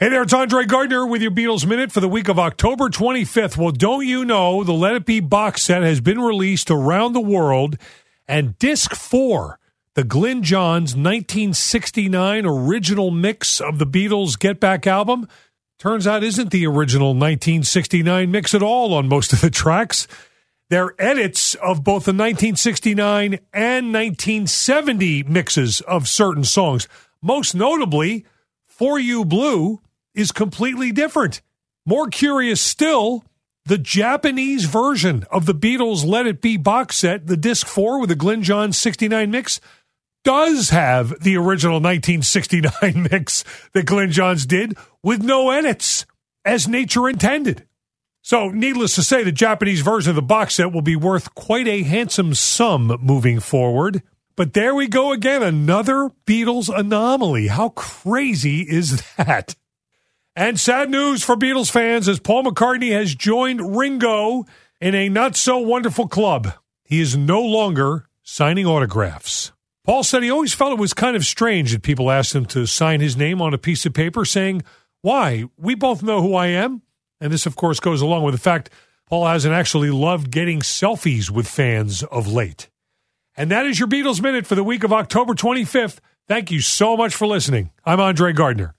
Hey there, it's Andre Gardner with your Beatles Minute for the week of October 25th. Well, don't you know the Let It Be box set has been released around the world, and disc four, the Glyn Johns 1969 original mix of the Beatles Get Back album, turns out isn't the original 1969 mix at all on most of the tracks. They're edits of both the 1969 and 1970 mixes of certain songs. Most notably, For You Blue is completely different. More curious still, the Japanese version of the Beatles' Let It Be box set, the disc four with the Glyn Johns 69 mix, does have the original 1969 mix that Glyn Johns did with no edits, as nature intended. So, needless to say, the Japanese version of the box set will be worth quite a handsome sum moving forward. But there we go again, another Beatles anomaly. How crazy is that? And sad news for Beatles fans as Paul McCartney has joined Ringo in a not so wonderful club. He is no longer signing autographs. Paul said he always felt it was kind of strange that people asked him to sign his name on a piece of paper saying, Why? We both know who I am. And this, of course, goes along with the fact Paul hasn't actually loved getting selfies with fans of late. And that is your Beatles Minute for the week of October 25th. Thank you so much for listening. I'm Andre Gardner.